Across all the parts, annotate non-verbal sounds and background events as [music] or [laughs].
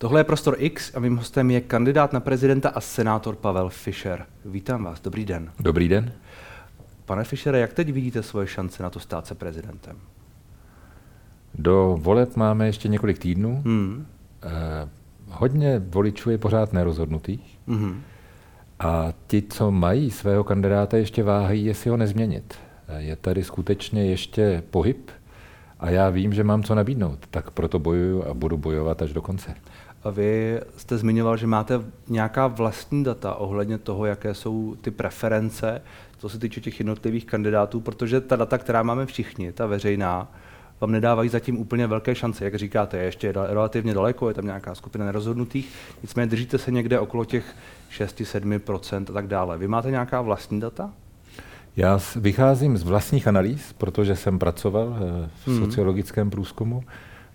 Tohle je Prostor X a mým hostem je kandidát na prezidenta a senátor Pavel Fischer. Vítám vás, dobrý den. Dobrý den. Pane Fischere, jak teď vidíte svoje šance na to stát se prezidentem? Do voleb máme ještě několik týdnů. Hmm. Eh, hodně voličů je pořád nerozhodnutých. Hmm. A ti, co mají svého kandidáta, ještě váhají, jestli ho nezměnit. Eh, je tady skutečně ještě pohyb a já vím, že mám co nabídnout, tak proto bojuju a budu bojovat až do konce. A vy jste zmiňoval, že máte nějaká vlastní data ohledně toho, jaké jsou ty preference, co se týče těch jednotlivých kandidátů, protože ta data, která máme všichni, ta veřejná, vám nedávají zatím úplně velké šance. Jak říkáte, je ještě relativně daleko, je tam nějaká skupina nerozhodnutých, nicméně držíte se někde okolo těch 6-7% a tak dále. Vy máte nějaká vlastní data? Já vycházím z vlastních analýz, protože jsem pracoval eh, v hmm. sociologickém průzkumu.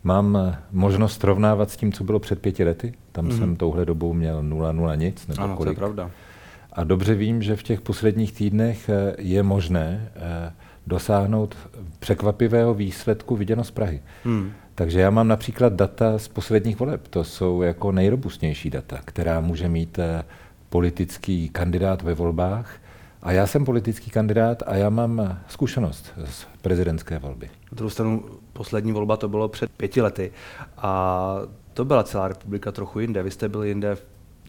Mám eh, možnost srovnávat s tím, co bylo před pěti lety. Tam hmm. jsem touhle dobou měl 0,0 nic. Nebo ano, kolik. to je pravda. A dobře vím, že v těch posledních týdnech eh, je možné dosáhnout překvapivého výsledku viděno z Prahy. Hmm. Takže já mám například data z posledních voleb. To jsou jako nejrobustnější data, která může mít politický kandidát ve volbách a já jsem politický kandidát a já mám zkušenost z prezidentské volby. Na druhou stranu poslední volba to bylo před pěti lety a to byla celá republika trochu jinde. Vy jste byli jinde.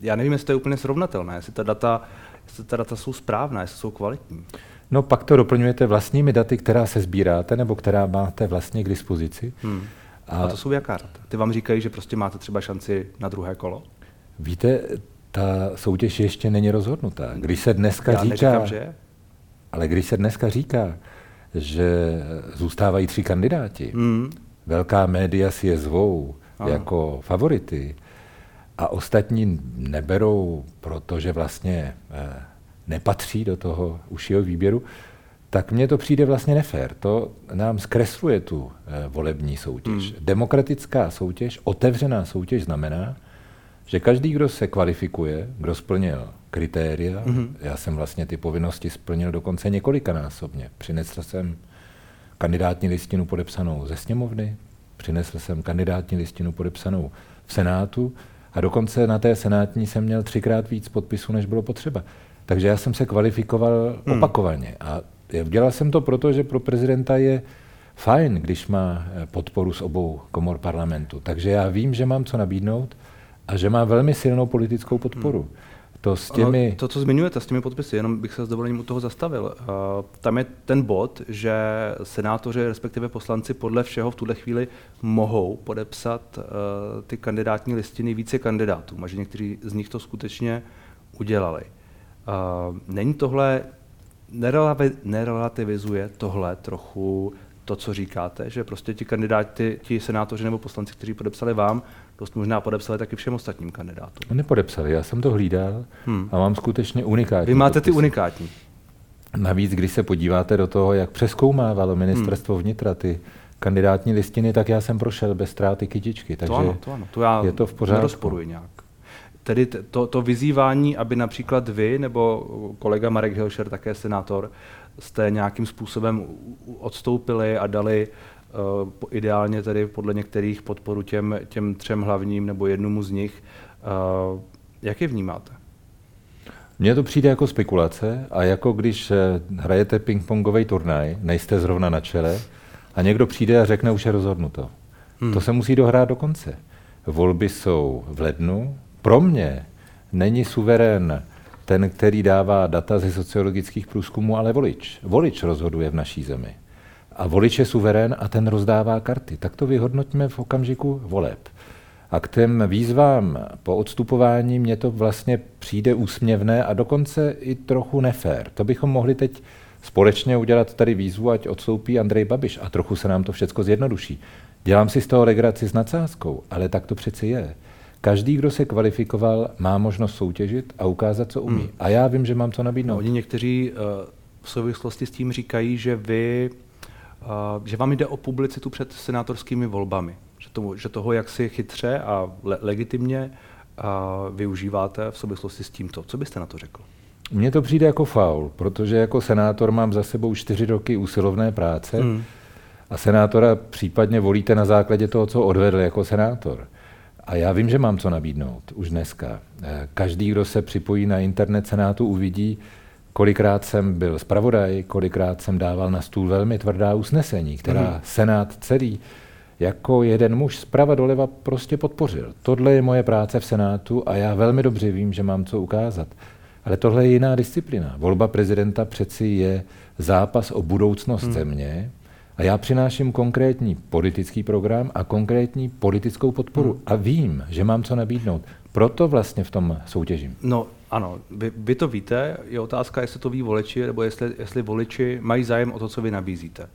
Já nevím, jestli to je úplně srovnatelné, jestli ta data, jestli ta data jsou správná, jestli jsou kvalitní. No pak to doplňujete vlastními daty, která se sbíráte nebo která máte vlastně k dispozici. Hmm. A, a to jsou jaká data? Ty vám říkají, že prostě máte třeba šanci na druhé kolo? Víte, ta soutěž ještě není rozhodnutá. Když se dneska Já říká, neříkám, že ale když se dneska říká, že zůstávají tři kandidáti, mm. velká média si je zvou Aha. jako favority a ostatní neberou, protože vlastně eh, nepatří do toho užšího výběru, tak mně to přijde vlastně nefér. To nám zkresluje tu eh, volební soutěž. Mm. Demokratická soutěž, otevřená soutěž znamená, že každý, kdo se kvalifikuje, kdo splnil kritéria, mm-hmm. já jsem vlastně ty povinnosti splnil dokonce několikanásobně. Přinesl jsem kandidátní listinu podepsanou ze sněmovny, přinesl jsem kandidátní listinu podepsanou v Senátu a dokonce na té senátní jsem měl třikrát víc podpisů, než bylo potřeba. Takže já jsem se kvalifikoval hmm. opakovaně. A dělal jsem to proto, že pro prezidenta je fajn, když má podporu z obou komor parlamentu. Takže já vím, že mám co nabídnout a že má velmi silnou politickou podporu. Hmm. To, s těmi... To, co zmiňujete s těmi podpisy, jenom bych se s dovolením u toho zastavil. Uh, tam je ten bod, že senátoři, respektive poslanci, podle všeho v tuhle chvíli mohou podepsat uh, ty kandidátní listiny více kandidátů, a že někteří z nich to skutečně udělali. Uh, není tohle, nerelativizuje tohle trochu to, co říkáte, že prostě ti kandidáti, ti senátoři nebo poslanci, kteří podepsali vám, dost možná podepsali taky všem ostatním kandidátům. Nepodepsali, já jsem to hlídal hmm. a mám skutečně unikátní. Vy máte podpisy. ty unikátní. Navíc, když se podíváte do toho, jak přeskoumávalo ministerstvo hmm. vnitra ty kandidátní listiny, tak já jsem prošel bez ztráty kytičky. Takže to ano, to ano. To já je to v pořádku. nerozporuji nějak. Tedy to, to vyzývání, aby například vy nebo kolega Marek Hilšer, také senátor, jste nějakým způsobem odstoupili a dali uh, ideálně tedy podle některých podporu těm, těm třem hlavním nebo jednomu z nich. Uh, jak je vnímáte? Mně to přijde jako spekulace a jako když eh, hrajete pingpongový turnaj, nejste zrovna na čele a někdo přijde a řekne, už je rozhodnuto. Hmm. To se musí dohrát do konce. Volby jsou v lednu. Pro mě není suverén ten, který dává data ze sociologických průzkumů, ale volič. Volič rozhoduje v naší zemi. A volič je suverén a ten rozdává karty. Tak to vyhodnoťme v okamžiku voleb. A k těm výzvám po odstupování mně to vlastně přijde úsměvné a dokonce i trochu nefér. To bychom mohli teď společně udělat tady výzvu, ať odstoupí Andrej Babiš a trochu se nám to všechno zjednoduší. Dělám si z toho legraci s nadsázkou, ale tak to přeci je. Každý, kdo se kvalifikoval, má možnost soutěžit a ukázat, co umí. Hmm. A já vím, že mám co nabídnout. No, oni někteří uh, v souvislosti s tím říkají, že vy, že vám jde o publicitu před senátorskými volbami. Že, to, že toho, jak si chytře a le- legitimně uh, využíváte v souvislosti s tímto. Co byste na to řekl? Mně to přijde jako faul, protože jako senátor mám za sebou čtyři roky usilovné práce hmm. a senátora případně volíte na základě toho, co odvedl jako senátor. A já vím, že mám co nabídnout už dneska. Eh, každý, kdo se připojí na internet Senátu, uvidí, kolikrát jsem byl zpravodaj, kolikrát jsem dával na stůl velmi tvrdá usnesení, která mm. Senát celý jako jeden muž zprava doleva prostě podpořil. Tohle je moje práce v Senátu a já velmi dobře vím, že mám co ukázat. Ale tohle je jiná disciplína. Volba prezidenta přeci je zápas o budoucnost hmm. země a já přináším konkrétní politický program a konkrétní politickou podporu hmm. a vím, že mám co nabídnout. Proto vlastně v tom soutěžím. No ano, vy, vy to víte, je otázka, jestli to ví voliči, nebo jestli, jestli voliči mají zájem o to, co vy nabízíte.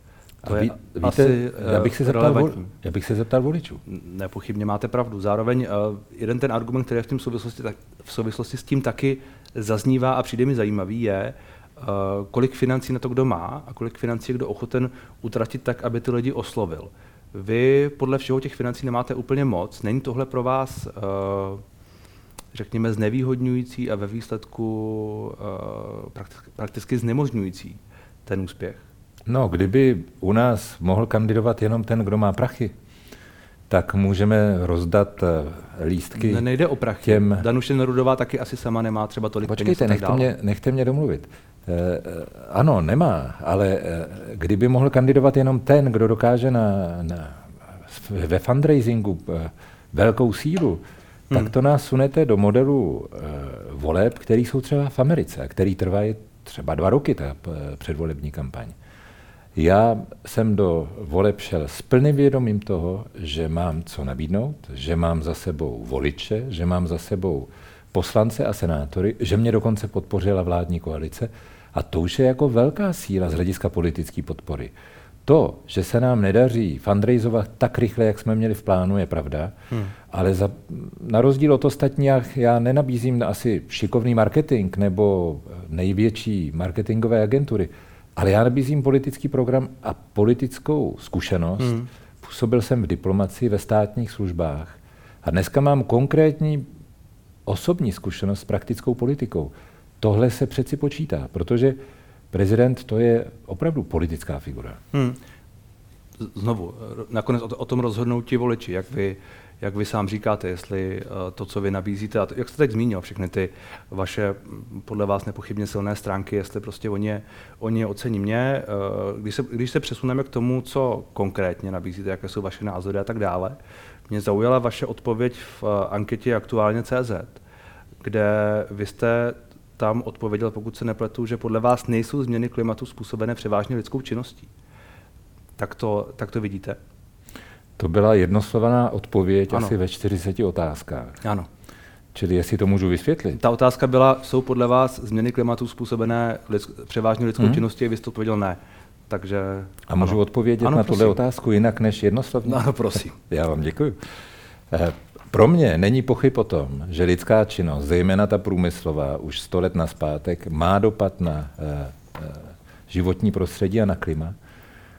To a ví, je víte, asi já bych, se zeptal, vol, já bych se zeptal voličů. Nepochybně máte pravdu. Zároveň uh, jeden ten argument, který v, tím souvislosti, tak, v souvislosti s tím taky zaznívá a přijde mi zajímavý, je, kolik financí na to kdo má a kolik financí je kdo ochoten utratit tak, aby ty lidi oslovil. Vy podle všeho těch financí nemáte úplně moc. Není tohle pro vás, uh, řekněme, znevýhodňující a ve výsledku prakticky, prakticky znemožňující ten úspěch? No, kdyby u nás mohl kandidovat jenom ten, kdo má prachy, tak můžeme rozdat eh, lístky ne, Nejde o prachy. Těm... Danuše Nerudová taky asi sama nemá třeba tolik Počkejte, peněz. Počkejte, nechte, mě, nechte mě domluvit. E, ano, nemá, ale kdyby mohl kandidovat jenom ten, kdo dokáže na, na, ve fundraisingu velkou sílu, hmm. tak to nás sunete do modelu e, voleb, který jsou třeba v Americe, který trvají třeba dva roky, ta předvolební kampaň. Já jsem do voleb šel s plným vědomím toho, že mám co nabídnout, že mám za sebou voliče, že mám za sebou poslance a senátory, že mě dokonce podpořila vládní koalice. A to už je jako velká síla z hlediska politické podpory. To, že se nám nedaří fundraizovat tak rychle, jak jsme měli v plánu, je pravda, hmm. ale za, na rozdíl od ostatních já nenabízím asi šikovný marketing nebo největší marketingové agentury. Ale já nabízím politický program a politickou zkušenost. Hmm. Působil jsem v diplomaci, ve státních službách. A dneska mám konkrétní osobní zkušenost s praktickou politikou. Tohle se přeci počítá, protože prezident to je opravdu politická figura. Hmm. Znovu, nakonec o, tom rozhodnou ti voliči, jak vy jak vy sám říkáte, jestli eh, to, co vy nabízíte, a to, jak jste teď zmínil, všechny ty vaše podle vás nepochybně silné stránky, jestli prostě oni, oni ocení mě, eh, když se, když se přesuneme k tomu, co konkrétně nabízíte, jaké jsou vaše názory a tak dále, mě zaujala vaše odpověď v eh, anketě aktuálně CZ, kde vy jste tam odpověděl, pokud se nepletu, že podle vás nejsou změny klimatu způsobené převážně lidskou činností. Tak to, tak to vidíte? To byla jednoslovaná odpověď ano. asi ve 40 otázkách. Ano. Čili jestli to můžu vysvětlit. Ta otázka byla, jsou podle vás změny klimatu způsobené lidsk, převážně lidskou hmm. činností, vy jste odpověděl ne. Takže, a můžu ano. odpovědět ano, na tuhle otázku jinak než jednoslovně? Ano, prosím. [laughs] Já vám děkuji. Eh, pro mě není pochyb o tom, že lidská činnost, zejména ta průmyslová, už sto let naspátek, má dopad na eh, eh, životní prostředí a na klima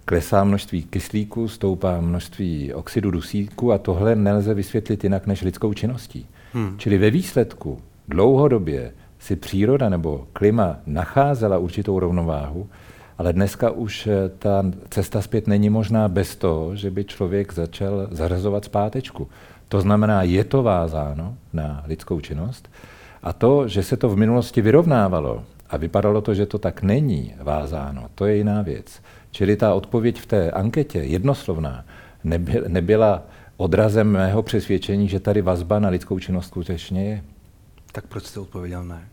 klesá množství kyslíku, stoupá množství oxidu dusíku a tohle nelze vysvětlit jinak než lidskou činností. Hmm. Čili ve výsledku dlouhodobě si příroda nebo klima nacházela určitou rovnováhu, ale dneska už eh, ta cesta zpět není možná bez toho, že by člověk začal zařazovat zpátečku. To znamená, je to vázáno na lidskou činnost a to, že se to v minulosti vyrovnávalo a vypadalo to, že to tak není vázáno, to je jiná věc. Čili ta odpověď v té anketě, jednoslovná, nebyla odrazem mého přesvědčení, že tady vazba na lidskou činnost skutečně je. Tak proč jste odpověděl ne?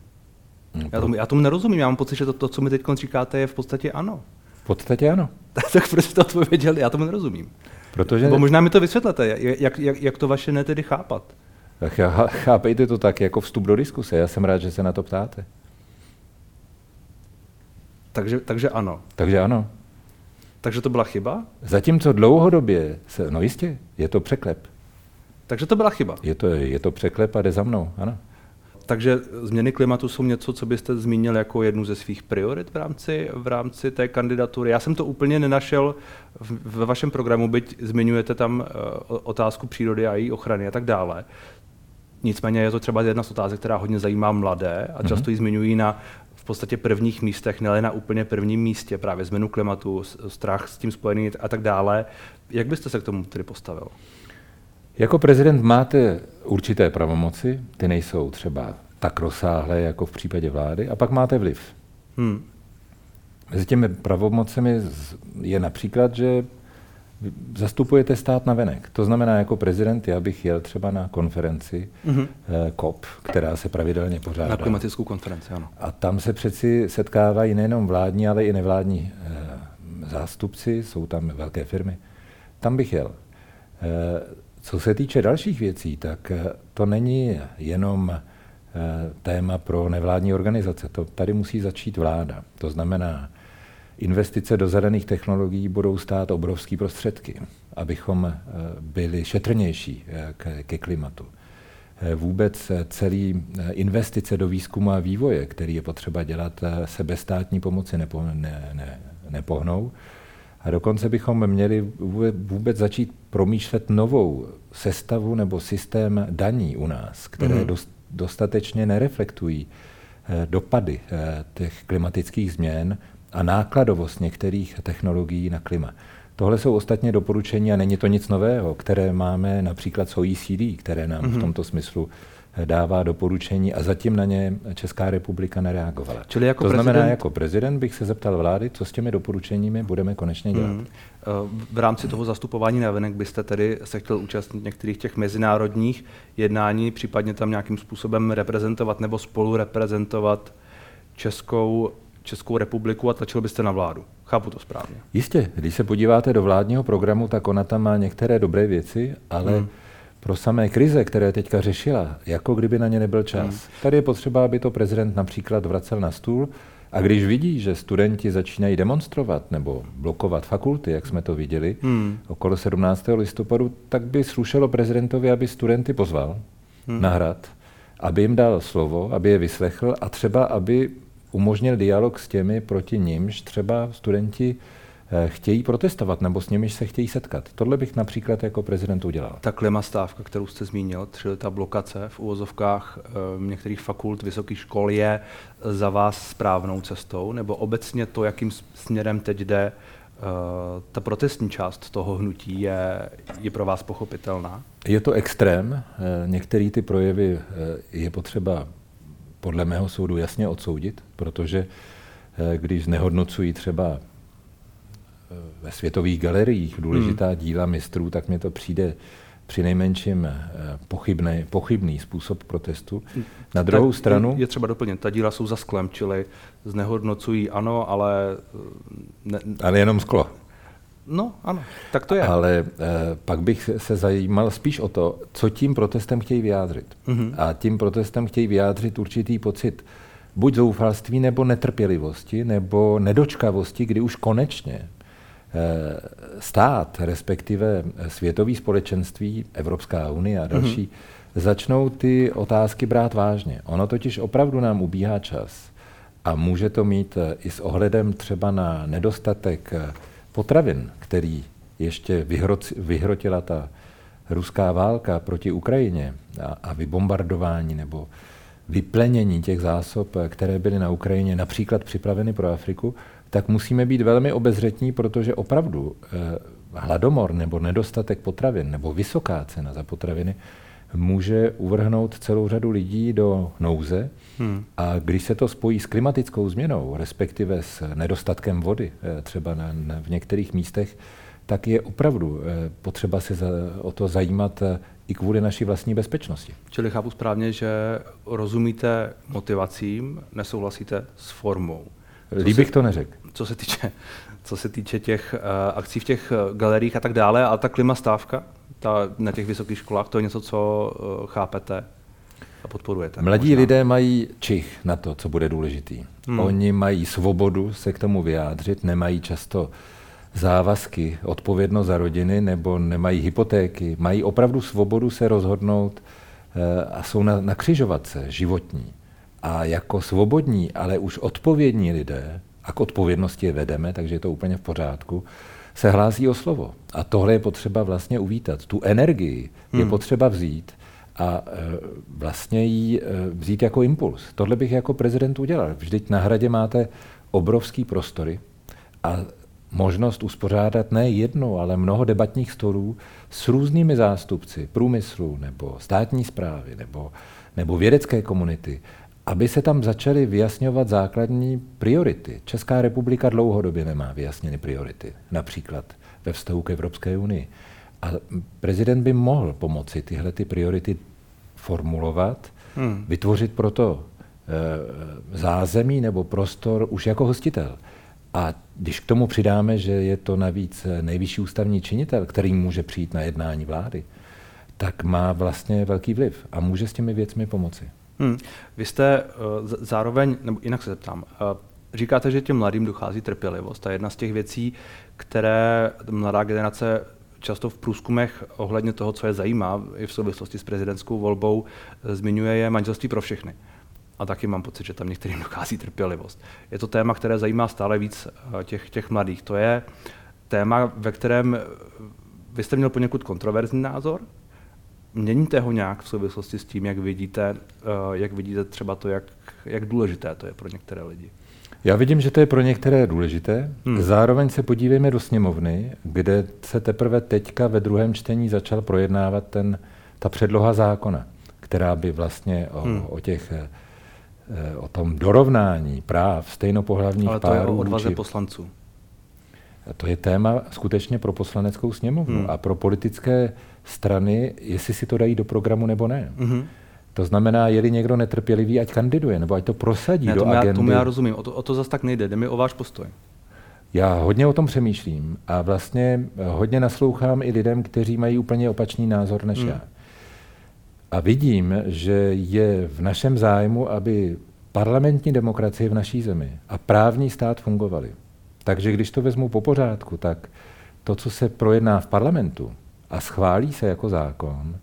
No, já, tomu, já tomu nerozumím, já mám pocit, že to, to co mi teď říkáte, je v podstatě ano. V podstatě ano. [laughs] tak proč jste odpověděl? Já tomu nerozumím. Protože... Bo možná mi to vysvětlete, jak, jak, jak to vaše ne tedy chápat. Tak [laughs] chápejte to tak jako vstup do diskuse. Já jsem rád, že se na to ptáte. Takže, takže ano. Takže ano. Takže to byla chyba? Zatímco dlouhodobě, se, no jistě, je to překlep. Takže to byla chyba? Je to, je to překlep a jde za mnou, ano. Takže změny klimatu jsou něco, co byste zmínil jako jednu ze svých priorit v rámci, v rámci té kandidatury. Já jsem to úplně nenašel ve vašem programu, byť zmiňujete tam uh, otázku přírody a její ochrany a tak dále. Nicméně je to třeba jedna z otázek, která hodně zajímá mladé a často mm-hmm. ji zmiňují na podstatě prvních místech, ne na úplně prvním místě, právě změnu klimatu, strach s tím spojený a tak dále. Jak byste se k tomu tedy postavil? Jako prezident máte určité pravomoci, ty nejsou třeba tak rozsáhlé jako v případě vlády, a pak máte vliv. Hmm. Mezi těmi pravomocemi je například, že zastupujete stát na venek. To znamená, jako prezident, já bych jel třeba na konferenci mm-hmm. COP, která se pravidelně pořádá. Na klimatickou konferenci, ano. A tam se přeci setkávají nejenom vládní, ale i nevládní e, zástupci, jsou tam velké firmy. Tam bych jel. E, co se týče dalších věcí, tak to není jenom téma pro nevládní organizace. To tady musí začít vláda. To znamená, investice do zelených technologií budou stát obrovské prostředky, abychom eh, byli šetrnější eh, ke, klimatu. Eh, vůbec celý investice do výzkumu a vývoje, který je potřeba dělat, sebestátní pomoci nepo, ne, ne, nepohnou. A dokonce bychom měli vůbec začít promýšlet novou sestavu nebo systém daní u nás, které mm. dost, dostatečně nereflektují dopady těch klimatických změn a nákladovost některých technologií na klima. Tohle jsou ostatně doporučení a není to nic nového, které máme například z OECD, které nám mm-hmm. v mhm. tomto smyslu eh, dává doporučení a zatím na ně Česká republika nereagovala. Čili jako to prezident... znamená, jako prezident bych se zeptal vlády, co s těmi doporučeními budeme konečně dělat. Mm. V rámci toho zastupování na venek byste tedy se chtěl účastnit některých těch mezinárodních jednání, případně tam nějakým způsobem reprezentovat nebo spolu reprezentovat Českou Českou republiku a tlačil byste na vládu. Chápu to správně. Jistě, když se podíváte do vládního programu, tak ona tam má některé dobré věci, ale hmm. pro samé krize, které teďka řešila, jako kdyby na ně nebyl čas. Hmm. Tady je potřeba, aby to prezident například vracel na stůl a když vidí, že studenti začínají demonstrovat nebo blokovat fakulty, jak jsme to viděli hmm. okolo 17. listopadu, tak by slušelo prezidentovi, aby studenty pozval hmm. na hrad, aby jim dal slovo, aby je vyslechl a třeba, aby umožnil dialog s těmi, proti nimž třeba studenti eh, chtějí protestovat nebo s nimiž se chtějí setkat. Tohle bych například jako prezident udělal. Ta klimastávka, kterou jste zmínil, tři ta blokace v úvozovkách eh, některých fakult vysokých škol je za vás správnou cestou, nebo obecně to, jakým směrem teď jde eh, ta protestní část toho hnutí je, je pro vás pochopitelná? Je to extrém. Některé ty projevy je potřeba podle mého soudu jasně odsoudit, protože eh, když nehodnocují třeba eh, ve světových galeriích důležitá hmm. díla mistrů, tak mi to přijde při nejmenším eh, pochybný, pochybný způsob protestu. Na druhou tak stranu... Je třeba doplnit, ta díla jsou za sklem, čili znehodnocují ano, ale... Ne, ale jenom sklo. No, ano, tak to je. Ale eh, pak bych se zajímal spíš o to, co tím protestem chtějí vyjádřit. Mm-hmm. A tím protestem chtějí vyjádřit určitý pocit buď zoufalství, nebo netrpělivosti, nebo nedočkavosti, kdy už konečně eh, stát, respektive světový společenství, Evropská unie a další, mm-hmm. začnou ty otázky brát vážně. Ono totiž opravdu nám ubíhá čas. A může to mít eh, i s ohledem třeba na nedostatek eh, potravin, který ještě vyhrotila ta ruská válka proti Ukrajině a, a vybombardování nebo vyplenění těch zásob, které byly na Ukrajině například připraveny pro Afriku, tak musíme být velmi obezřetní, protože opravdu eh, hladomor nebo nedostatek potravin nebo vysoká cena za potraviny může uvrhnout celou řadu lidí do nouze. Hmm. A když se to spojí s klimatickou změnou, respektive s nedostatkem vody, eh, třeba na, na, v některých místech, tak je opravdu eh, potřeba se za, o to zajímat eh, i kvůli naší vlastní bezpečnosti. Čili chápu správně, že rozumíte motivacím, nesouhlasíte s formou. Líbych bych to neřekl. Co se týče, co se týče těch uh, akcí v těch galeriích a tak dále, a ta klimastávka, ta, na těch vysokých školách, to je něco, co uh, chápete a podporujete. Mladí možná. lidé mají čich na to, co bude důležitý. Hmm. Oni mají svobodu se k tomu vyjádřit, nemají často závazky, odpovědnost za rodiny nebo nemají hypotéky. Mají opravdu svobodu se rozhodnout uh, a jsou na, na křižovatce životní. A jako svobodní, ale už odpovědní lidé, a k odpovědnosti je vedeme, takže je to úplně v pořádku, se hlásí o slovo. A tohle je potřeba vlastně uvítat. Tu energii hmm. je potřeba vzít a e, vlastně ji e, vzít jako impuls. Tohle bych jako prezident udělal. Vždyť na hradě máte obrovský prostory a možnost uspořádat ne jedno, ale mnoho debatních stolů s různými zástupci průmyslu nebo státní zprávy nebo, nebo vědecké komunity, aby se tam začaly vyjasňovat základní priority. Česká republika dlouhodobě nemá vyjasněny priority, například ve vztahu k Evropské unii. A prezident by mohl pomoci tyhle ty priority formulovat, hmm. vytvořit proto e, zázemí nebo prostor už jako hostitel. A když k tomu přidáme, že je to navíc nejvyšší ústavní činitel, který může přijít na jednání vlády, tak má vlastně velký vliv a může s těmi věcmi pomoci. Hmm. Vy jste uh, zároveň, nebo jinak se zeptám, uh, říkáte, že těm mladým dochází trpělivost a jedna z těch věcí, které mladá generace často v průzkumech ohledně toho, co je zajímá i v souvislosti s prezidentskou volbou, zmiňuje je manželství pro všechny. A taky mám pocit, že tam některým [laughs] dochází trpělivost. Je to téma, které zajímá stále víc eh, těch, těch mladých. To je téma, ve kterém vy jste měl poněkud kontroverzní názor, Měníte ho nějak v souvislosti s tím, jak vidíte, eh, jak vidíte třeba to, jak, jak důležité to je pro některé lidi? Já vidím, že to je pro některé důležité. Hmm. Zároveň se podívejme do sněmovny, kde se teprve teďka ve druhém čtení začal projednávat ten, ta předloha zákona, která by vlastně o, hmm. o těch eh, o tom dorovnání práv stejnopohlavních Ale to párů. Ale to je o odvaze či... poslanců. To je téma skutečně pro poslaneckou sněmovnu hmm. a pro politické strany, jestli si to dají do programu nebo ne. Mm-hmm. To znamená, je-li někdo netrpělivý, ať kandiduje, nebo ať to prosadí ne, do já, agendy. Tomu já rozumím, o to, o to zase tak nejde, jde mi o váš postoj. Já hodně o tom přemýšlím a vlastně hodně naslouchám i lidem, kteří mají úplně opačný názor než hmm. já. A vidím, že je v našem zájmu, aby parlamentní demokracie v naší zemi a právní stát fungovaly. Takže když to vezmu po pořádku, tak to, co se projedná v parlamentu, a schválí se jako zákon,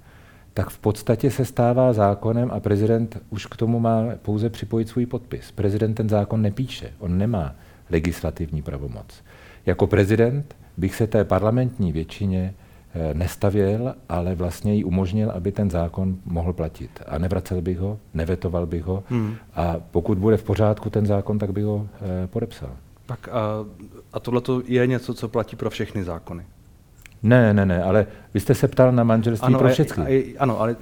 tak v podstatě se stává zákonem a prezident už k tomu má pouze připojit svůj podpis. Prezident ten zákon nepíše, on nemá legislativní pravomoc. Jako prezident bych se té parlamentní většině eh, nestavěl, ale vlastně jí umožnil, aby ten zákon mohl platit. A nevracel bych ho, nevetoval bych ho hmm. a pokud bude v pořádku ten zákon, tak bych ho eh, podepsal. Tak a, a tohle je něco, co platí pro všechny zákony? Ne, ne, ne, ale vy jste se ptal na manželství ano, pro všechny. Ano, ale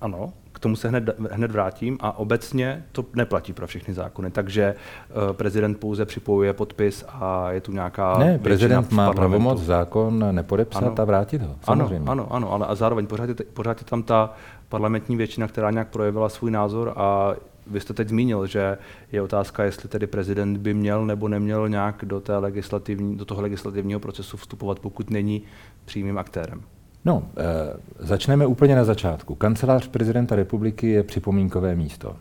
ano, k tomu se hned, hned vrátím a obecně to neplatí pro všechny zákony, takže uh, prezident pouze připojuje podpis a je tu nějaká Ne, prezident má pravomoc zákon nepodepsat ano. a vrátit ho, samozřejmě. Ano, ano, ano, ale a zároveň pořád je, pořád je tam ta parlamentní většina, která nějak projevila svůj názor a vy jste teď zmínil, že je otázka, jestli tedy prezident by měl nebo neměl nějak do, té legislativní, do toho legislativního procesu vstupovat, pokud není přímým aktérem. No, e, začneme úplně na začátku. Kancelář prezidenta republiky je připomínkové místo.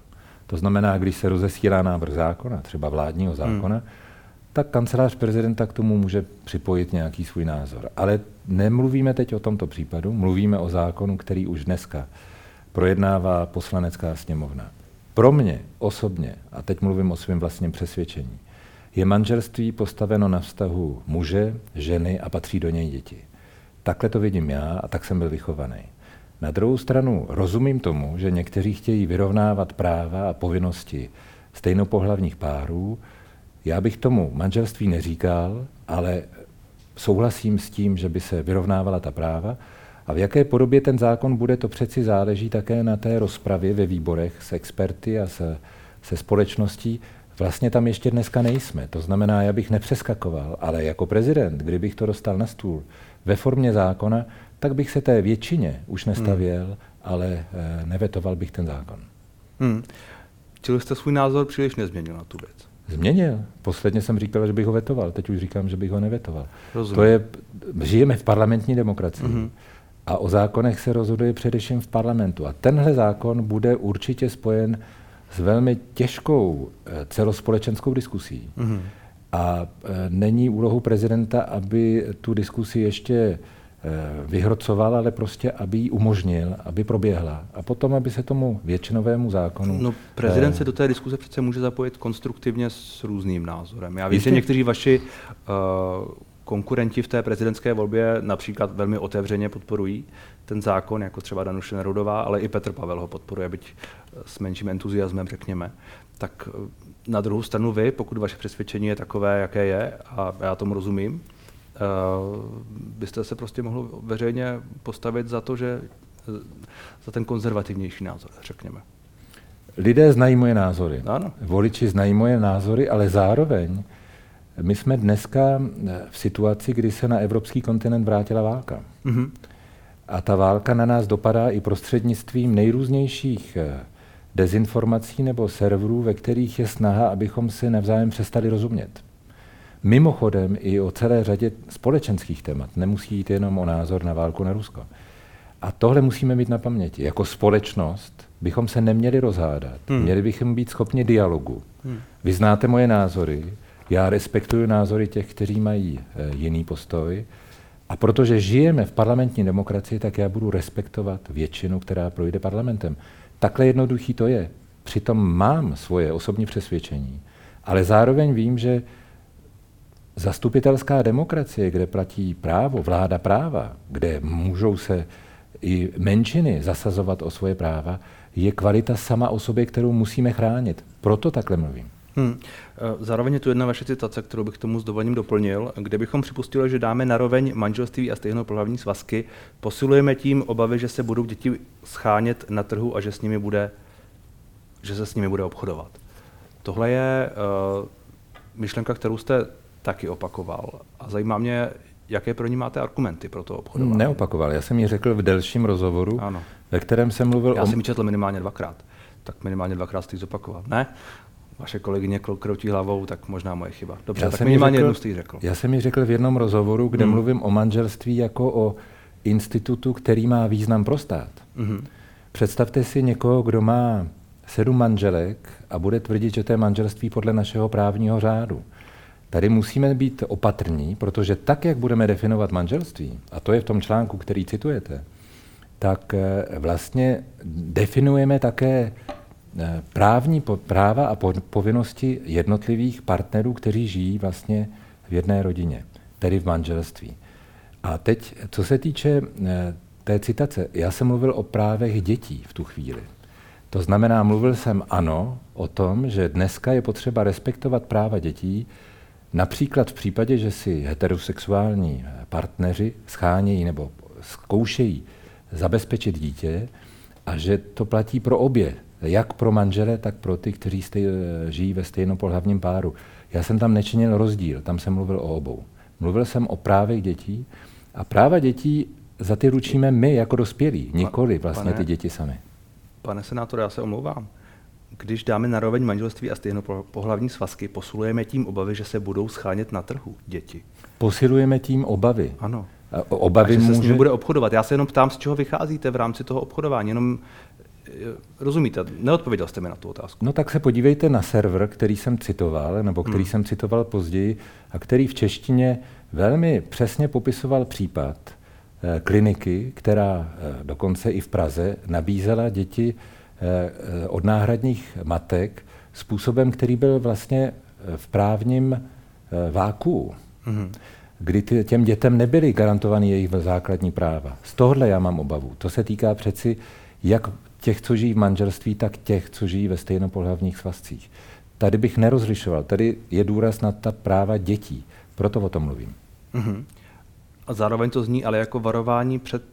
To znamená, když se rozesílá návrh zákona, třeba vládního zákona, hmm. tak kancelář prezidenta k tomu může připojit nějaký svůj názor. Ale nemluvíme teď o tomto případu, mluvíme o zákonu, který už dneska projednává poslanecká sněmovna. Pro mě osobně, a teď mluvím o svém vlastním přesvědčení, je manželství postaveno na vztahu muže, ženy a patří do něj děti. Takhle to vidím já a tak jsem byl vychovaný. Na druhou stranu rozumím tomu, že někteří chtějí vyrovnávat práva a povinnosti stejnopohlavních párů. Já bych tomu manželství neříkal, ale souhlasím s tím, že by se vyrovnávala ta práva. A v jaké podobě ten zákon bude, to přeci záleží také na té rozpravě ve výborech s experty a se, se společností. Vlastně tam ještě dneska nejsme. To znamená, já bych nepřeskakoval, ale jako prezident, kdybych to dostal na stůl, ve formě zákona, tak bych se té většině už nestavěl, hmm. ale e, nevetoval bych ten zákon. Hmm. Čili jste svůj názor příliš nezměnil na tu věc? Změnil. Posledně jsem říkal, že bych ho vetoval, teď už říkám, že bych ho nevetoval. Rozumím. To je, žijeme v parlamentní demokracii. Hmm. A o zákonech se rozhoduje především v parlamentu. A tenhle zákon bude určitě spojen s velmi těžkou eh, celospolečenskou diskusí. hmm a e, není úlohou prezidenta, aby tu diskusi ještě e, vyhrocoval, ale prostě, aby ji umožnil, aby proběhla. A potom, aby se tomu většinovému zákonu... No, prezident se do té diskuse přece může zapojit konstruktivně s různým názorem. Já vím, že někteří vaši uh, konkurenti v té prezidentské volbě například velmi otevřeně podporují ten zákon, jako třeba Danuše Nerudová, ale i Petr Pavel ho podporuje, byť s menším entuziasmem, řekněme. Tak na druhou stranu vy, pokud vaše přesvědčení je takové, jaké je, a já tomu rozumím, byste se prostě mohl veřejně postavit za to, že za ten konzervativnější názor, řekněme. Lidé znají moje názory. Ano. Voliči znají moje názory, ale zároveň my jsme dneska v situaci, kdy se na evropský kontinent vrátila válka. Mm-hmm. A ta válka na nás dopadá i prostřednictvím nejrůznějších eh, dezinformací nebo serverů, ve kterých je snaha, abychom si navzájem přestali rozumět. Mimochodem i o celé řadě společenských témat. Nemusí jít jenom o názor na válku na Rusko. A tohle musíme mít na paměti. Jako společnost bychom se neměli rozhádat. Hmm. Měli bychom být schopni dialogu. Hmm. Vy znáte moje názory, já respektuju názory těch, kteří mají e, jiný postoj. A protože žijeme v parlamentní demokracii, tak já budu respektovat většinu, která projde parlamentem. Takhle jednoduchý to je. Přitom mám svoje osobní přesvědčení, ale zároveň vím, že zastupitelská demokracie, kde platí právo, vláda práva, kde můžou se i menšiny zasazovat o svoje práva, je kvalita sama o sobě, kterou musíme chránit. Proto takhle mluvím. Hmm. Zároveň je tu jedna vaše citace, kterou bych tomu s dovolením doplnil, kde bychom připustili, že dáme naroveň manželství a pohlavní svazky, posilujeme tím obavy, že se budou děti schánět na trhu a že, s nimi bude, že se s nimi bude obchodovat. Tohle je uh, myšlenka, kterou jste taky opakoval. A zajímá mě, jaké pro ní máte argumenty pro to obchodování. Neopakoval, já jsem ji řekl v delším rozhovoru, ano. ve kterém jsem mluvil já o... Já jsem ji četl minimálně dvakrát, tak minimálně dvakrát jste ji zopakoval. Ne? Vaše kolegyně kroutí hlavou, tak možná moje chyba. Dobře, já tak minimálně řekl, jednu jste řekl. Já jsem ji řekl v jednom rozhovoru, kde hmm. mluvím o manželství jako o institutu, který má význam pro stát. Hmm. Představte si někoho, kdo má sedm manželek a bude tvrdit, že to je manželství podle našeho právního řádu. Tady musíme být opatrní, protože tak, jak budeme definovat manželství, a to je v tom článku, který citujete, tak eh, vlastně definujeme také právní práva a povinnosti jednotlivých partnerů, kteří žijí vlastně v jedné rodině, tedy v manželství. A teď, co se týče eh, té citace, já jsem mluvil o právech dětí v tu chvíli. To znamená, mluvil jsem ano o tom, že dneska je potřeba respektovat práva dětí, Například v případě, že si heterosexuální partneři schánějí nebo zkoušejí zabezpečit dítě a že to platí pro obě, jak pro manžele, tak pro ty, kteří stej, žijí ve stejnopohlavním páru. Já jsem tam nečinil rozdíl, tam jsem mluvil o obou. Mluvil jsem o právech dětí a práva dětí za ty ručíme my jako dospělí, nikoli vlastně pane, ty děti sami. Pane senátor, já se omlouvám když dáme naroveň manželství a pohlavní svazky, posilujeme tím obavy, že se budou schánět na trhu děti. Posilujeme tím obavy. Ano. Obavy a že může... se s ním bude obchodovat. Já se jenom ptám, z čeho vycházíte v rámci toho obchodování. Jenom eh, rozumíte, neodpověděl jste mi na tu otázku. No tak se podívejte na server, který jsem citoval, nebo který hmm. jsem citoval později, a který v češtině velmi přesně popisoval případ eh, kliniky, která eh, dokonce i v Praze nabízela děti Eh, od náhradních matek způsobem, který byl vlastně v právním váku, mm-hmm. kdy ty, těm dětem nebyly garantovány jejich základní práva. Z tohohle já mám obavu. To se týká přeci jak těch, co žijí v manželství, tak těch, co žijí ve stejnopohlavních svazcích. Tady bych nerozlišoval. Tady je důraz na ta práva dětí. Proto o tom mluvím. Mm-hmm. A zároveň to zní ale jako varování před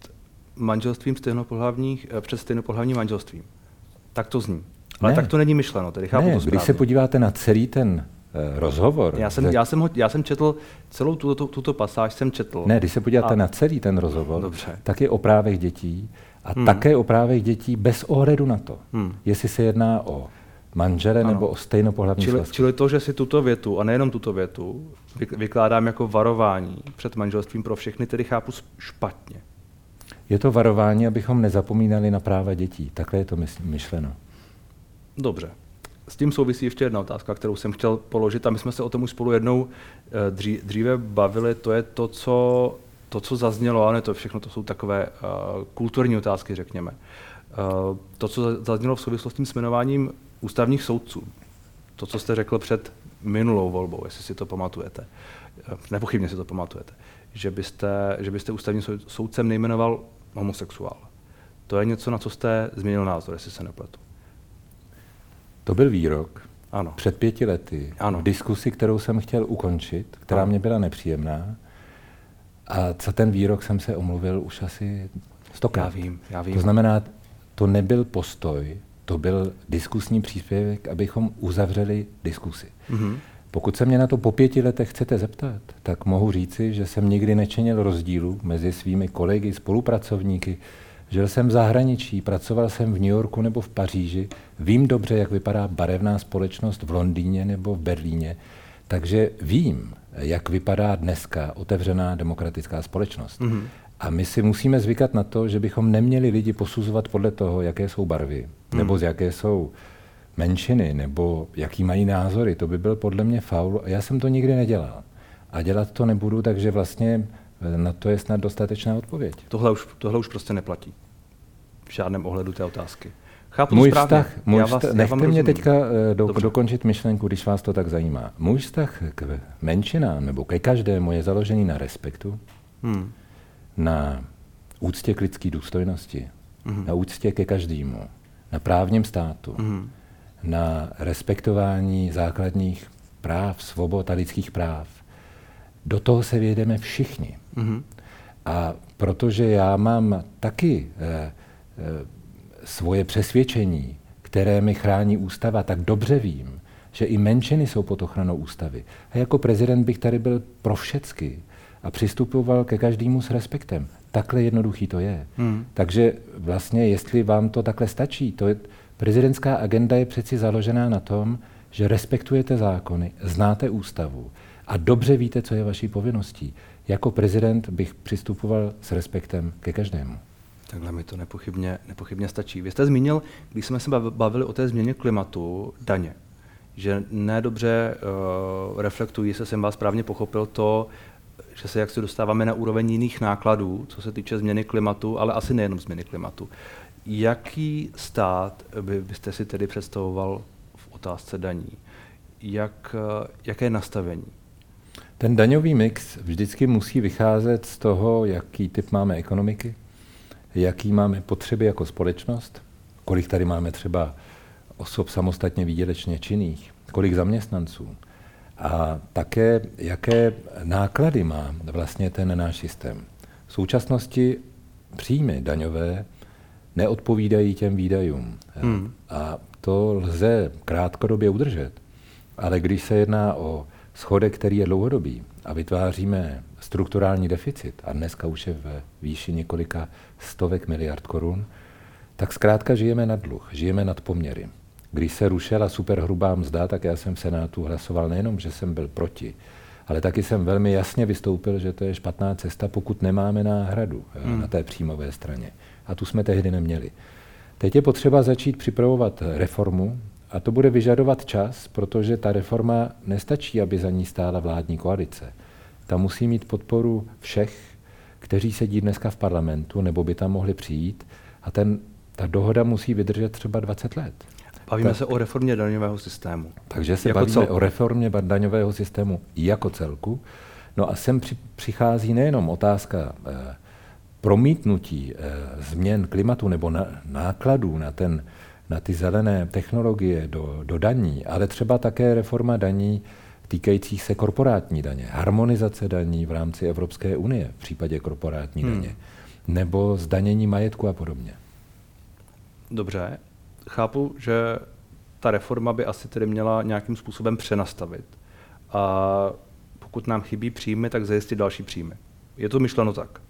manželstvím stejnopohlavních, před stejnopohlavním manželstvím. Tak to zní. Ale ne. tak to není myšleno, tedy chápu ne, to správně. Když se podíváte na celý ten uh, rozhovor... Já jsem, já, jsem ho, já jsem četl, celou tuto, tuto pasáž jsem četl. Ne, když se podíváte a... na celý ten rozhovor, Dobře. tak je o právech dětí a hmm. také o právech dětí bez ohledu na to, hmm. jestli se jedná o manžele ano. nebo o stejnopohlavní čili, čili to, že si tuto větu, a nejenom tuto větu, vykládám jako varování před manželstvím pro všechny, tedy chápu špatně. Je to varování, abychom nezapomínali na práva dětí. Takhle je to myšleno. Dobře. S tím souvisí ještě jedna otázka, kterou jsem chtěl položit a my jsme se o tom už spolu jednou eh, dříve bavili. To je to, co, to, co zaznělo, ale to všechno to jsou takové uh, kulturní otázky, řekněme. Uh, to, co zaznělo v souvislosti s jmenováním ústavních soudců. To, co jste řekl před minulou volbou, jestli si to pamatujete. Nepochybně si to pamatujete. Že byste, že byste ústavním soudcem nejmenoval homosexuál. To je něco, na co jste změnil názor, jestli se nepletu. To byl výrok ano. před pěti lety ano. v diskusi, kterou jsem chtěl ukončit, která ano. mě byla nepříjemná. A za ten výrok jsem se omluvil už asi stokrát. Já vím, já vím. To znamená, to nebyl postoj, to byl diskusní příspěvek, abychom uzavřeli diskusi. Mm-hmm. Pokud se mě na to po pěti letech chcete zeptat, tak mohu říci, že jsem nikdy nečinil rozdílu mezi svými kolegy, spolupracovníky. Žil jsem v zahraničí, pracoval jsem v New Yorku nebo v Paříži, vím dobře, jak vypadá barevná společnost v Londýně nebo v Berlíně, takže vím, jak vypadá dneska otevřená demokratická společnost. Mm-hmm. A my si musíme zvykat na to, že bychom neměli lidi posuzovat podle toho, jaké jsou barvy, mm. nebo z jaké jsou menšiny, nebo jaký mají názory. To by byl podle mě faul. A já jsem to nikdy nedělal. A dělat to nebudu, takže vlastně na to je snad dostatečná odpověď. Tohle už, tohle už prostě neplatí. V žádném ohledu té otázky. Chápu můj správně. vztah, můj já vás, vztah, nechte mě teďka eh, do, dokončit myšlenku, když vás to tak zajímá. Můj vztah k menšinám nebo ke každému je založený na respektu, hmm. na úctě k lidské důstojnosti, hmm. na úctě ke každému, na právním státu, hmm. na respektování základních práv, svobod a lidských práv. Do toho se vědeme všichni. Hmm. A protože já mám taky eh, eh, svoje přesvědčení, které mi chrání ústava, tak dobře vím, že i menšiny jsou pod ochranou ústavy. A jako prezident bych tady byl pro všecky a přistupoval ke každému s respektem. Takhle jednoduchý to je. Hmm. Takže vlastně, jestli vám to takhle stačí, to je, prezidentská agenda je přeci založená na tom, že respektujete zákony, znáte ústavu a dobře víte, co je vaší povinností. Jako prezident bych přistupoval s respektem ke každému. Takhle mi to nepochybně, nepochybně stačí. Vy jste zmínil, když jsme se bavili o té změně klimatu, daně, že nedobře uh, reflektují, se jsem vás správně pochopil, to, že se jak se dostáváme na úroveň jiných nákladů, co se týče změny klimatu, ale asi nejenom změny klimatu. Jaký stát by, byste si tedy představoval v otázce daní? Jak, uh, jaké nastavení? Ten daňový mix vždycky musí vycházet z toho, jaký typ máme ekonomiky, jaký máme potřeby jako společnost, kolik tady máme třeba osob samostatně výdělečně činných, kolik zaměstnanců a také jaké náklady má vlastně ten náš systém. V současnosti příjmy daňové neodpovídají těm výdajům. Hmm. A to lze krátkodobě udržet. Ale když se jedná o schodek, který je dlouhodobý a vytváříme strukturální deficit, a dneska už je ve výši několika stovek miliard korun, tak zkrátka žijeme nad dluh, žijeme nad poměry. Když se rušila superhrubá mzda, tak já jsem v Senátu hlasoval nejenom, že jsem byl proti, ale taky jsem velmi jasně vystoupil, že to je špatná cesta, pokud nemáme náhradu hmm. na té příjmové straně. A tu jsme tehdy neměli. Teď je potřeba začít připravovat reformu a to bude vyžadovat čas, protože ta reforma nestačí, aby za ní stála vládní koalice. Ta musí mít podporu všech, kteří sedí dneska v parlamentu, nebo by tam mohli přijít. A ten, ta dohoda musí vydržet třeba 20 let. Bavíme tak, se o reformě daňového systému. Takže se jako bavíme celku. o reformě daňového systému jako celku. No a sem při, přichází nejenom otázka eh, promítnutí eh, změn klimatu nebo na, nákladů na, ten, na ty zelené technologie do, do daní, ale třeba také reforma daní týkajících se korporátní daně, harmonizace daní v rámci Evropské unie v případě korporátní hmm. daně, nebo zdanění majetku a podobně. Dobře, chápu, že ta reforma by asi tedy měla nějakým způsobem přenastavit. A pokud nám chybí příjmy, tak zajistit další příjmy. Je to myšleno tak?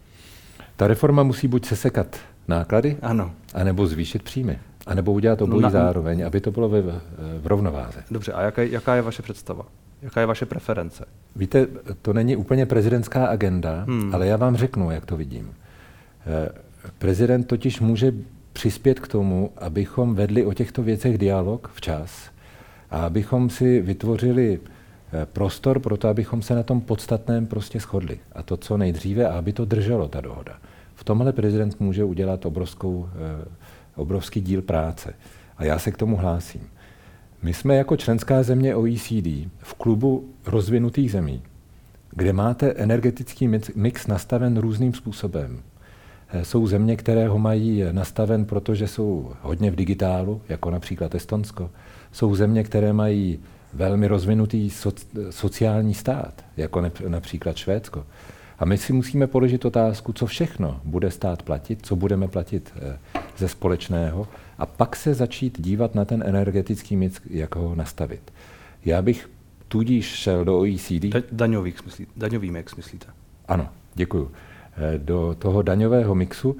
Ta reforma musí buď sesekat náklady, ano. anebo zvýšit příjmy. A nebo udělat obojí no na... zároveň, aby to bylo v, v rovnováze. Dobře, a jaká, jaká je vaše představa? Jaká je vaše preference? Víte, to není úplně prezidentská agenda, hmm. ale já vám řeknu, jak to vidím. Eh, prezident totiž může přispět k tomu, abychom vedli o těchto věcech dialog včas a abychom si vytvořili eh, prostor pro to, abychom se na tom podstatném prostě shodli. A to co nejdříve, a aby to drželo, ta dohoda. V tomhle prezident může udělat obrovskou, eh, obrovský díl práce. A já se k tomu hlásím. My jsme jako členská země OECD v klubu rozvinutých zemí, kde máte energetický mix nastaven různým způsobem. Eh, jsou země, které ho mají nastaven, protože jsou hodně v digitálu, jako například Estonsko. Jsou země, které mají velmi rozvinutý sociální stát, jako například Švédsko. A my si musíme položit otázku, co všechno bude stát platit, co budeme platit eh, ze společného a pak se začít dívat na ten energetický mix, jak ho nastavit. Já bych tudíž šel do OECD. Da, daňový, myslí, daňový mix, myslíte? Ano, děkuju. Eh, do toho daňového mixu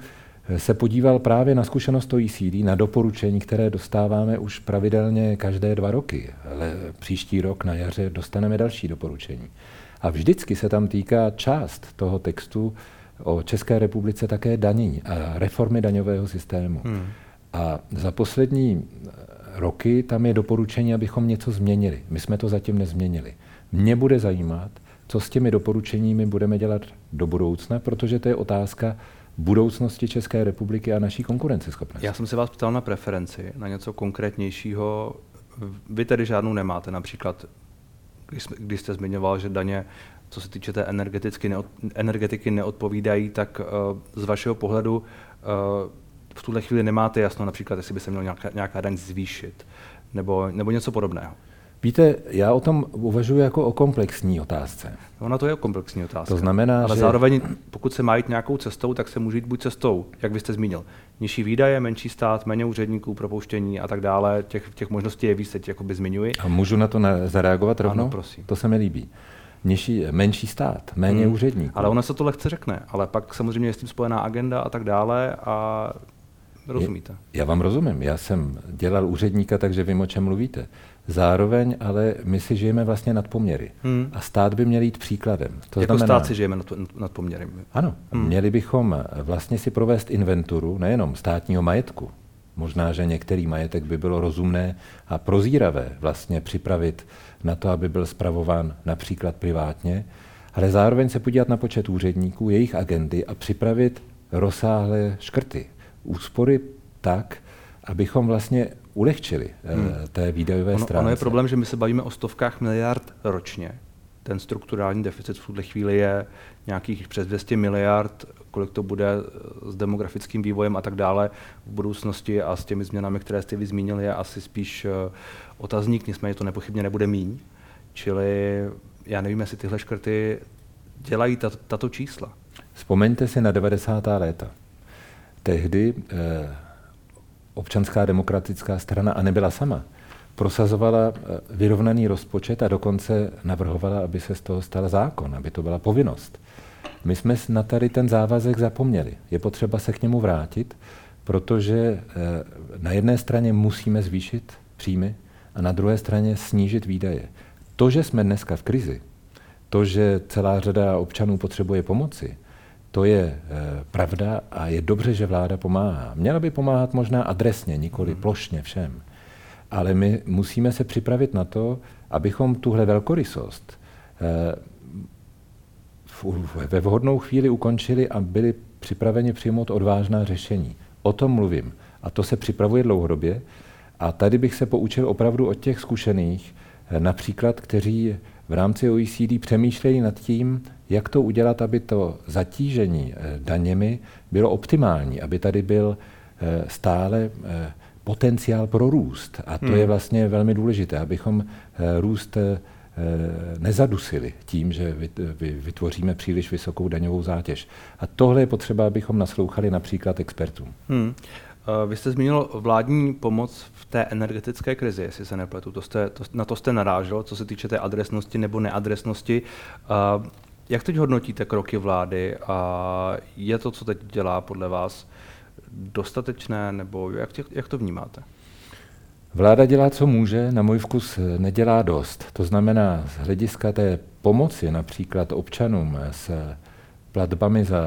eh, se podíval právě na zkušenost OECD, na doporučení, které dostáváme už pravidelně každé dva roky. Ale příští rok na jaře dostaneme další doporučení. A vždycky se tam týká část toho textu o České republice také daní a reformy daňového systému. Hmm. A za poslední roky tam je doporučení, abychom něco změnili. My jsme to zatím nezměnili. Mě bude zajímat, co s těmi doporučeními budeme dělat do budoucna, protože to je otázka budoucnosti České republiky a naší konkurenceschopnosti. Já jsem se vás ptal na preferenci, na něco konkrétnějšího. Vy tedy žádnou nemáte, například když, když jste zmiňoval, že daně, co se týče té energetiky, neod, energetiky neodpovídají, tak uh, z vašeho pohledu uh, v tuhle chvíli nemáte jasno, například, jestli by se měl nějaká, nějaká daň zvýšit, nebo, nebo něco podobného. Víte, já o tom uvažuji jako o komplexní otázce. Ona to je komplexní otázka. To znamená, Ale že... zároveň, pokud se má jít nějakou cestou, tak se může jít buď cestou, jak vy jste zmínil, nižší výdaje, menší stát, méně úředníků, propouštění a tak dále. Těch, těch možností je víc, teď jakoby zmiňuji. A můžu na to na, zareagovat rovnou? Ano, prosím. To se mi líbí. Nižší, menší stát, méně hmm. úředníků. Ale ona se to lehce řekne, ale pak samozřejmě je s tím spojená agenda a tak dále a rozumíte. Já vám rozumím. Já jsem dělal úředníka, takže vím, o čem mluvíte. Zároveň ale my si žijeme vlastně nad poměry. Hmm. A stát by měl jít příkladem. To jako znamená, stát si žijeme nad, nad poměry. Ano. Hmm. Měli bychom vlastně si provést inventuru nejenom státního majetku. Možná, že některý majetek by bylo rozumné a prozíravé vlastně připravit na to, aby byl spravován například privátně, ale zároveň se podívat na počet úředníků, jejich agendy a připravit rozsáhlé škrty, úspory tak, abychom vlastně ulehčili eh, hmm. té výdajové ono, stránce. Ono je problém, že my se bavíme o stovkách miliard ročně. Ten strukturální deficit v tuhle chvíli je nějakých přes 200 miliard, kolik to bude s demografickým vývojem a tak dále v budoucnosti a s těmi změnami, které jste vy zmínil, je asi spíš eh, otazník, nicméně to nepochybně nebude míň. Čili já nevím, jestli tyhle škrty dělají tato, tato čísla. Vzpomeňte si na 90. léta. Tehdy eh, občanská demokratická strana, a nebyla sama, prosazovala eh, vyrovnaný rozpočet a dokonce navrhovala, aby se z toho stal zákon, aby to byla povinnost. My jsme na tady ten závazek zapomněli. Je potřeba se k němu vrátit, protože eh, na jedné straně musíme zvýšit příjmy a na druhé straně snížit výdaje. To, že jsme dneska v krizi, to, že celá řada občanů potřebuje pomoci, to je e, pravda a je dobře, že vláda pomáhá. Měla by pomáhat možná adresně, nikoli hmm. plošně všem. Ale my musíme se připravit na to, abychom tuhle velkorysost e, ve vhodnou chvíli ukončili a byli připraveni přijmout odvážná řešení. O tom mluvím. A to se připravuje dlouhodobě. A tady bych se poučil opravdu od těch zkušených, eh, například, kteří v rámci OECD přemýšlejí nad tím, jak to udělat, aby to zatížení eh, daněmi bylo optimální, aby tady byl eh, stále potenciál pro růst. A to hmm. je vlastně velmi důležité, abychom růst nezadusili tím, že vytvoříme příliš vysokou daňovou zátěž. A tohle je potřeba, abychom naslouchali například expertům. Hmm. Vy jste zmínil vládní pomoc v té energetické krizi, jestli se nepletu. To jste, to, na to jste narážel, co se týče té adresnosti nebo neadresnosti. Jak teď hodnotíte kroky vlády a je to, co teď dělá podle vás, dostatečné nebo jak, jak to vnímáte? Vláda dělá, co může, na můj vkus nedělá dost. To znamená, z hlediska té pomoci například občanům s platbami za,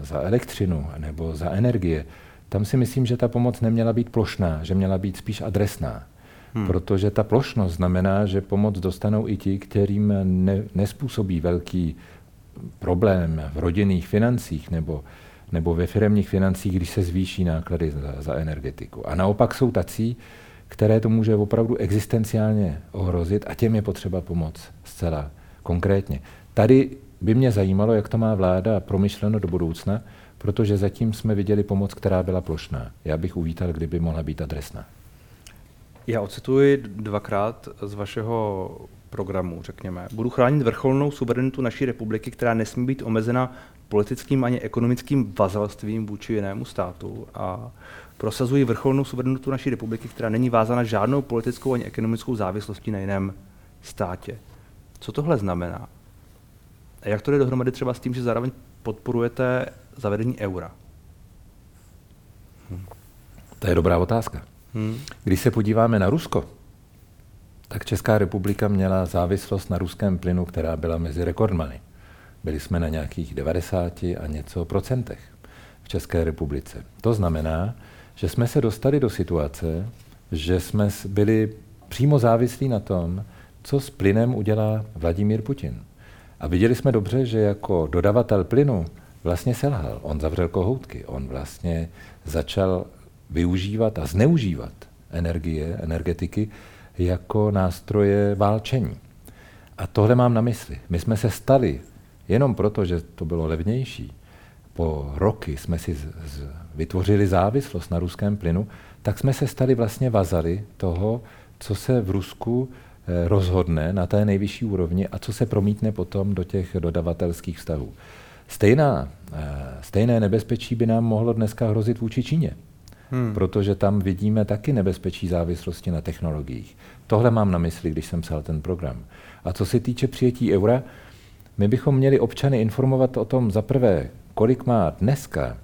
za elektřinu nebo za energie, tam si myslím, že ta pomoc neměla být plošná, že měla být spíš adresná. Hmm. Protože ta plošnost znamená, že pomoc dostanou i ti, kterým ne, nespůsobí velký problém v rodinných financích nebo, nebo ve firmních financích, když se zvýší náklady za, za energetiku. A naopak jsou tací, které to může opravdu existenciálně ohrozit a těm je potřeba pomoc zcela konkrétně. Tady by mě zajímalo, jak to má vláda promyšleno do budoucna, protože zatím jsme viděli pomoc, která byla plošná. Já bych uvítal, kdyby mohla být adresná. Já ocituji dvakrát z vašeho programu, řekněme. Budu chránit vrcholnou suverenitu naší republiky, která nesmí být omezena politickým ani ekonomickým vazalstvím vůči jinému státu a prosazují vrcholnou suverenitu naší republiky, která není vázána žádnou politickou ani ekonomickou závislostí na jiném státě. Co tohle znamená? A jak to jde dohromady třeba s tím, že zároveň podporujete zavedení eura? Hm. To je dobrá otázka. Hmm. Když se podíváme na Rusko, tak Česká republika měla závislost na ruském plynu, která byla mezi rekordmany. Byli jsme na nějakých 90 a něco procentech v České republice. To znamená, že jsme se dostali do situace, že jsme byli přímo závislí na tom, co s plynem udělá Vladimír Putin. A viděli jsme dobře, že jako dodavatel plynu vlastně selhal. On zavřel kohoutky, on vlastně začal využívat a zneužívat energie, energetiky jako nástroje válčení. A tohle mám na mysli. My jsme se stali, jenom proto, že to bylo levnější, po roky jsme si z, z, vytvořili závislost na ruském plynu, tak jsme se stali vlastně vazali toho, co se v Rusku eh, rozhodne na té nejvyšší úrovni a co se promítne potom do těch dodavatelských vztahů. Stejná, eh, stejné nebezpečí by nám mohlo dneska hrozit vůči Číně hmm. protože tam vidíme taky nebezpečí závislosti na technologiích. Tohle mám na mysli, když jsem psal ten program. A co se týče přijetí eura, my bychom měli občany informovat o tom za prvé, kolik má dneska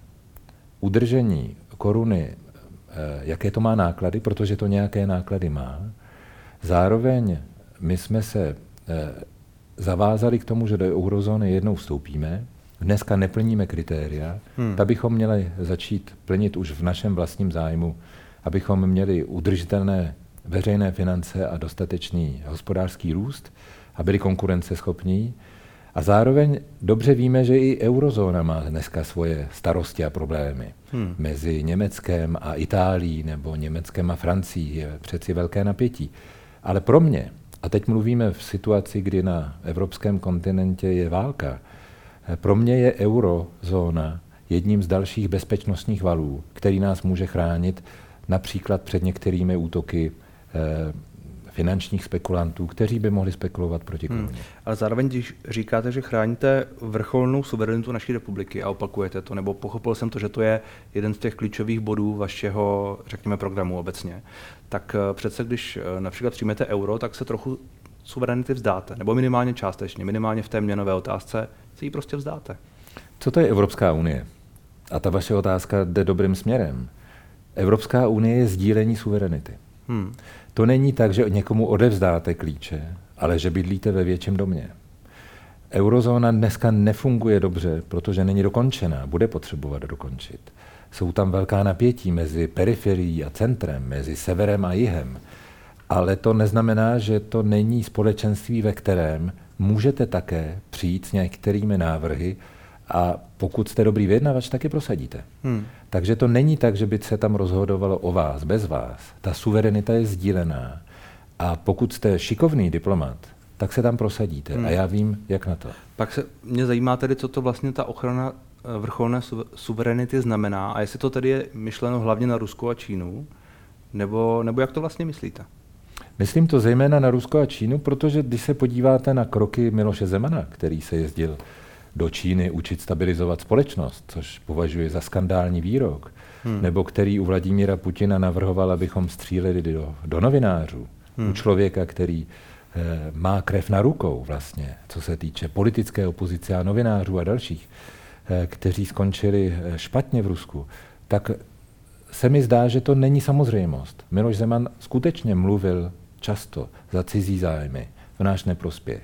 udržení koruny, eh, jaké to má náklady, protože to nějaké náklady má. Zároveň my jsme se eh, zavázali k tomu, že do eurozóny jednou vstoupíme, dneska neplníme kritéria, hmm. tak bychom měli začít plnit už v našem vlastním zájmu, abychom měli udržitelné veřejné finance a dostatečný hospodářský růst a byli konkurenceschopní. A zároveň dobře víme, že i eurozóna má dneska svoje starosti a problémy. Hmm. Mezi Německem a Itálií nebo Německem a Francií je přeci velké napětí. Ale pro mě, a teď mluvíme v situaci, kdy na evropském kontinentě je válka, pro mě je eurozóna jedním z dalších bezpečnostních valů, který nás může chránit například před některými útoky eh, finančních spekulantů, kteří by mohli spekulovat proti koruně. Hmm. Ale zároveň, když říkáte, že chráníte vrcholnou suverenitu naší republiky a opakujete to, nebo pochopil jsem to, že to je jeden z těch klíčových bodů vašeho, řekněme, programu obecně, tak eh, přece, když eh, například přijmete euro, tak se trochu suverenity vzdáte, nebo minimálně částečně, minimálně v té měnové otázce si ji prostě vzdáte. Co to je Evropská unie? A ta vaše otázka jde dobrým směrem. Evropská unie je sdílení suverenity. Hmm. To není tak, že někomu odevzdáte klíče, ale že bydlíte ve větším domě. Eurozóna dneska nefunguje dobře, protože není dokončená, bude potřebovat dokončit. Jsou tam velká napětí mezi periferií a centrem, mezi severem a jihem. Ale to neznamená, že to není společenství, ve kterém můžete také přijít s některými návrhy a pokud jste dobrý vyjednavač, tak je prosadíte. Hmm. Takže to není tak, že by se tam rozhodovalo o vás, bez vás. Ta suverenita je sdílená. A pokud jste šikovný diplomat, tak se tam prosadíte. Hmm. A já vím, jak na to. Pak se mě zajímá tedy, co to vlastně ta ochrana eh, vrcholné suverenity znamená a jestli to tedy je myšleno hlavně na Rusko a Čínu, nebo, nebo jak to vlastně myslíte? Myslím to zejména na Rusko a Čínu, protože když se podíváte na kroky Miloše Zemana, který se jezdil do Číny učit stabilizovat společnost, což považuji za skandální výrok, hmm. nebo který u Vladimíra Putina navrhoval, abychom stříleli do, do novinářů, hmm. u člověka, který eh, má krev na rukou vlastně, co se týče politické opozice a novinářů a dalších, eh, kteří skončili eh, špatně v Rusku, tak se mi zdá, že to není samozřejmost. Miloš Zeman skutečně mluvil často za cizí zájmy v náš neprospěch.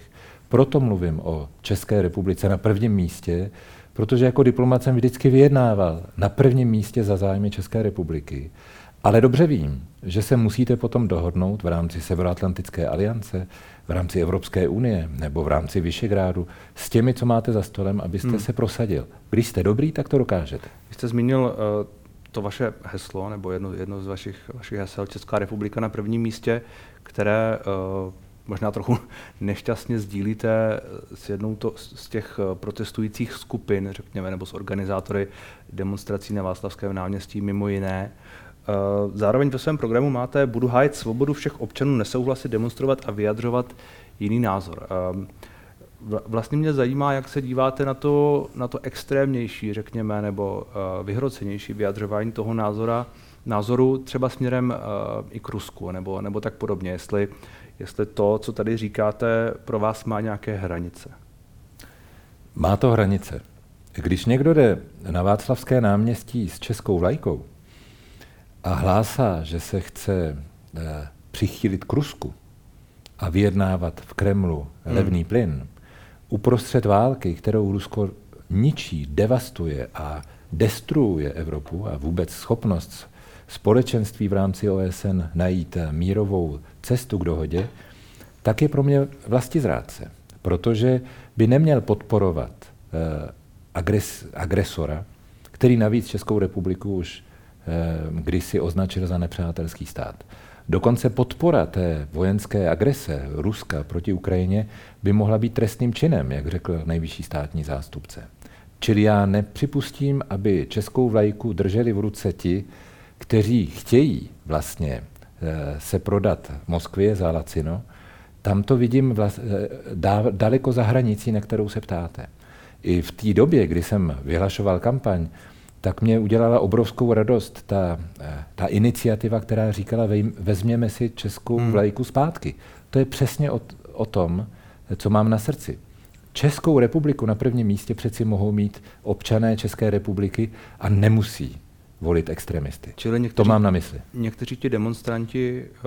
Proto mluvím o České republice na prvním místě, protože jako diplomat jsem vždycky vyjednával na prvním místě za zájmy České republiky. Ale dobře vím, že se musíte potom dohodnout v rámci Severoatlantické aliance, v rámci Evropské unie nebo v rámci Vyšegrádu s těmi, co máte za stolem, abyste hmm. se prosadil. Když jste dobrý, tak to dokážete. Vy jste zmínil uh, to vaše heslo, nebo jedno, jedno z vašich, vašich hesel Česká republika na prvním místě které uh, možná trochu [laughs] nešťastně sdílíte s jednou to, z těch eh, protestujících skupin, řekněme, nebo s organizátory demonstrací na Václavském náměstí, mimo jiné. Eh, zároveň ve svém programu máte Budu hájit svobodu všech občanů nesouhlasit, demonstrovat a vyjadřovat jiný názor. Um, vlastně mě zajímá, jak se díváte na to, na to extrémnější, řekněme, nebo uh, vyhrocenější vyjadřování toho názora, názoru třeba směrem uh, i k Rusku, nebo, nebo tak podobně, jestli, jestli to, co tady říkáte, pro vás má nějaké hranice. Má to hranice. Když někdo jde na Václavské náměstí s českou vlajkou a hlásá, že se chce eh, přichýlit k Rusku a vyjednávat v Kremlu hmm. levný plyn, uprostřed války, kterou Rusko ničí, devastuje a destruuje Evropu a vůbec schopnost společenství v rámci OSN najít mírovou cestu k dohodě, tak je pro mě zrádce, protože by neměl podporovat eh, agres, agresora, který navíc Českou republiku už eh, kdysi označil za nepřátelský stát. Dokonce podpora té vojenské agrese Ruska proti Ukrajině by mohla být trestným činem, jak řekl nejvyšší státní zástupce. Čili já nepřipustím, aby českou vlajku drželi v ruce ti, kteří chtějí vlastně eh, se prodat Moskvě za lacino, tam to vidím vlast, eh, daleko za hranicí, na kterou se ptáte. I v té době, kdy jsem vyhlašoval kampaň, tak mě udělala obrovskou radost ta, eh, ta iniciativa, která říkala, vezměme si českou hmm. vlajku zpátky. To je přesně o, o tom, co mám na srdci. Českou republiku na prvním místě přeci mohou mít občané České republiky a nemusí volit extremisty. Čili někteří, to mám na mysli. Někteří ti demonstranti, eh,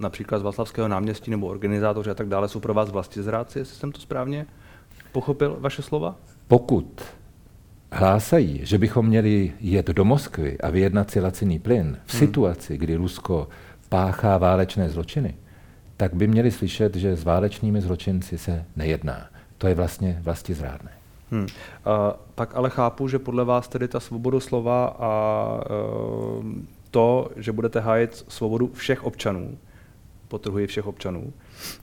například z Václavského náměstí nebo organizátoři a tak dále, jsou pro vás vlastně zrádci, jestli jsem to správně pochopil, vaše slova? Pokud hlásají, že bychom měli jet do Moskvy a vyjednat si laciný plyn v hmm. situaci, kdy Rusko páchá válečné zločiny, tak by měli slyšet, že s válečnými zločinci se nejedná. To je vlastně vlastně zrádné. Hmm. A pak ale chápu, že podle vás tedy ta svoboda slova a uh, to, že budete hájit svobodu všech občanů, potrhuji všech občanů,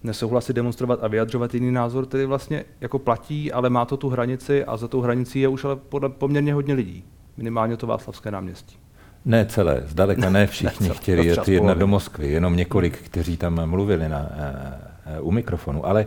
nesouhlasit, demonstrovat a vyjadřovat jiný názor, tedy vlastně jako platí, ale má to tu hranici a za tou hranicí je už ale podle poměrně hodně lidí. Minimálně to Václavské náměstí. Ne celé, zdaleka ne všichni ne chtěli jet jedna do Moskvy, jenom několik, kteří tam mluvili na, uh, u mikrofonu. Ale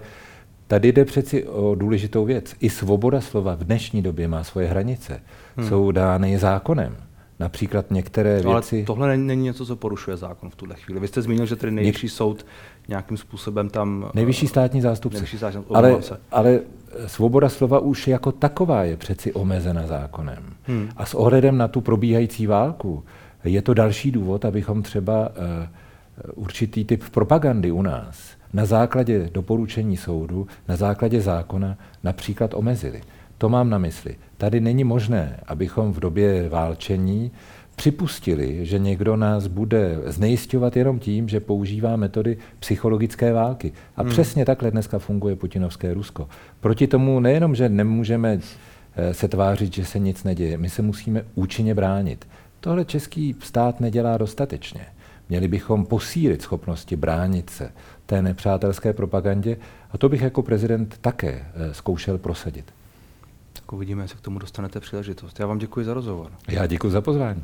tady jde přeci o důležitou věc. I svoboda slova v dnešní době má svoje hranice. Hmm. Jsou dány zákonem. Například některé věci... Ale tohle není, něco, co porušuje zákon v tuhle chvíli. Vy jste zmínil, že tedy nejvyšší Něk... soud nějakým způsobem tam... Nejvyšší státní zástupce. Nejvyšší státní, ale, ale svoboda slova už jako taková je přeci omezena zákonem. Hmm. A s ohledem na tu probíhající válku je to další důvod, abychom třeba uh, určitý typ propagandy u nás na základě doporučení soudu, na základě zákona například omezili. To mám na mysli. Tady není možné, abychom v době válčení připustili, že někdo nás bude znejistovat jenom tím, že používá metody psychologické války. A hmm. přesně takhle dneska funguje putinovské Rusko. Proti tomu nejenom, že nemůžeme eh, se tvářit, že se nic neděje, my se musíme účinně bránit. Tohle český stát nedělá dostatečně. Měli bychom posílit schopnosti bránit se té nepřátelské propagandě a to bych jako prezident také eh, zkoušel prosadit. Uvidíme, jestli k tomu dostanete příležitost. Já vám děkuji za rozhovor. Já děkuji za pozvání.